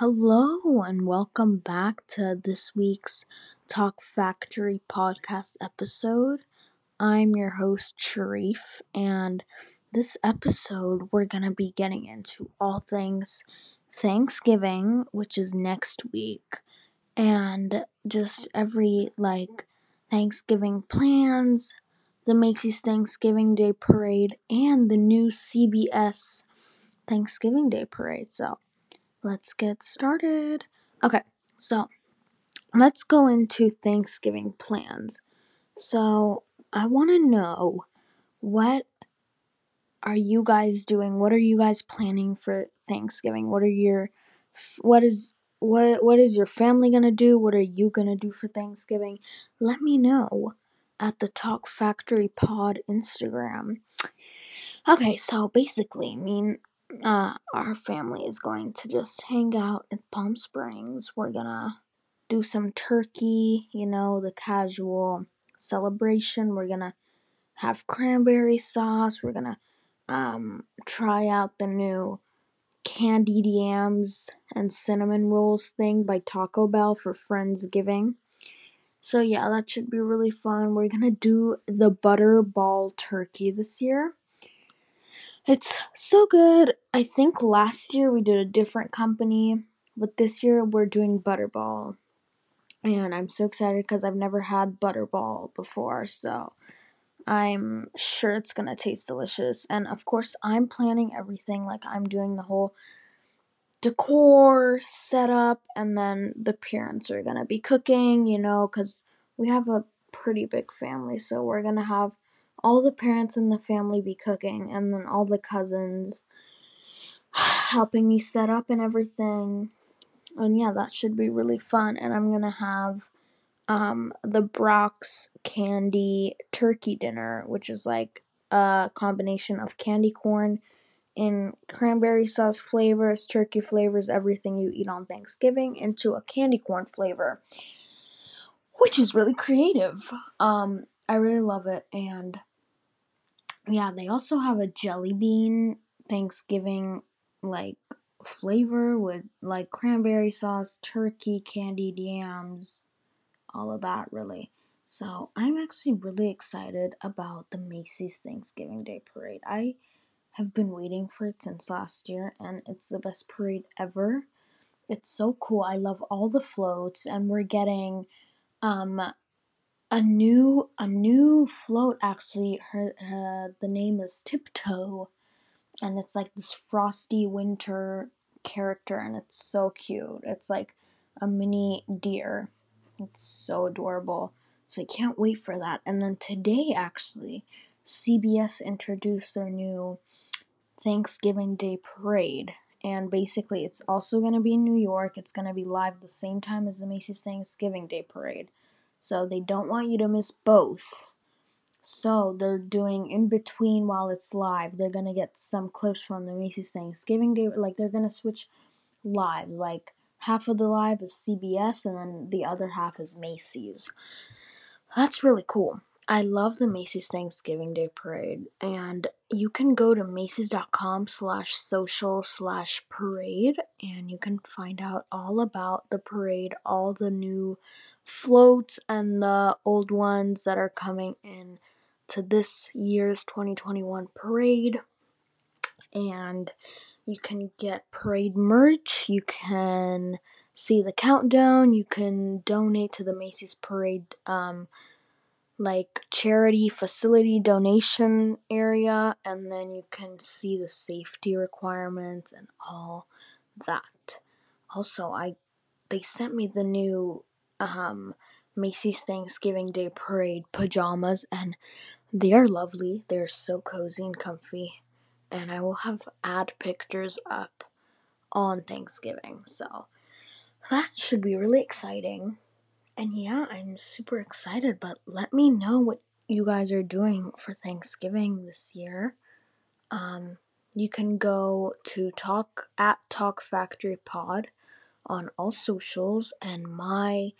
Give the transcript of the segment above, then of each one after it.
Hello, and welcome back to this week's Talk Factory podcast episode. I'm your host, Sharif, and this episode we're going to be getting into all things Thanksgiving, which is next week, and just every like Thanksgiving plans, the Macy's Thanksgiving Day Parade, and the new CBS Thanksgiving Day Parade. So, let's get started. Okay, so let's go into Thanksgiving plans. So, I want to know what are you guys doing? What are you guys planning for Thanksgiving? What are your what is what what is your family going to do? What are you going to do for Thanksgiving? Let me know at the Talk Factory Pod Instagram. Okay, so basically, I mean, uh, our family is going to just hang out in Palm Springs. We're gonna do some turkey, you know, the casual celebration. We're gonna have cranberry sauce. We're gonna um, try out the new candied yams and cinnamon rolls thing by Taco Bell for Friendsgiving. So yeah, that should be really fun. We're gonna do the butterball turkey this year. It's so good. I think last year we did a different company, but this year we're doing Butterball. And I'm so excited because I've never had Butterball before, so I'm sure it's gonna taste delicious. And of course, I'm planning everything. Like, I'm doing the whole decor setup, and then the parents are gonna be cooking, you know, because we have a pretty big family, so we're gonna have all the parents in the family be cooking, and then all the cousins helping me set up and everything. And yeah, that should be really fun. And I'm gonna have um, the Brach's candy turkey dinner, which is like a combination of candy corn and cranberry sauce flavors, turkey flavors, everything you eat on Thanksgiving into a candy corn flavor, which is really creative. Um, I really love it, and yeah, they also have a jelly bean Thanksgiving like flavor with like cranberry sauce, turkey, candied yams, all of that really. So I'm actually really excited about the Macy's Thanksgiving Day Parade. I have been waiting for it since last year, and it's the best parade ever. It's so cool. I love all the floats, and we're getting um a new a new float actually her uh, the name is tiptoe and it's like this frosty winter character and it's so cute. It's like a mini deer. It's so adorable. So i can't wait for that. And then today actually cbs introduced their new thanksgiving day parade. And basically it's also going to be in new york. It's going to be live the same time as the macy's thanksgiving day parade so they don't want you to miss both. So they're doing in between while it's live. They're gonna get some clips from the Macy's Thanksgiving Day. Like they're gonna switch live. Like half of the live is CBS and then the other half is Macy's. That's really cool. I love the Macy's Thanksgiving Day Parade, and you can go to Macy's.com slash social slash parade, and you can find out all about the parade, all the new floats and the old ones that are coming in to this year's 2021 parade. And you can get parade merch, you can see the countdown, you can donate to the Macy's Parade um, like charity facility donation area and then you can see the safety requirements and all that. Also, I they sent me the new um, Macy's Thanksgiving Day Parade pajamas, and they are lovely. They're so cozy and comfy, and I will have ad pictures up on Thanksgiving, so that should be really exciting. And yeah, I'm super excited, but let me know what you guys are doing for Thanksgiving this year. Um, you can go to talk at Talk Factory Pod on all socials, and my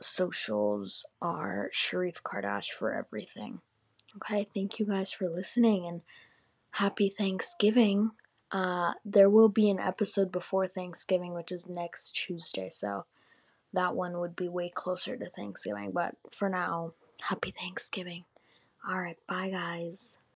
socials are Sharif Kardash for everything. Okay, thank you guys for listening and happy Thanksgiving. Uh, there will be an episode before Thanksgiving, which is next Tuesday, so that one would be way closer to Thanksgiving. But for now, happy Thanksgiving. All right, bye, guys.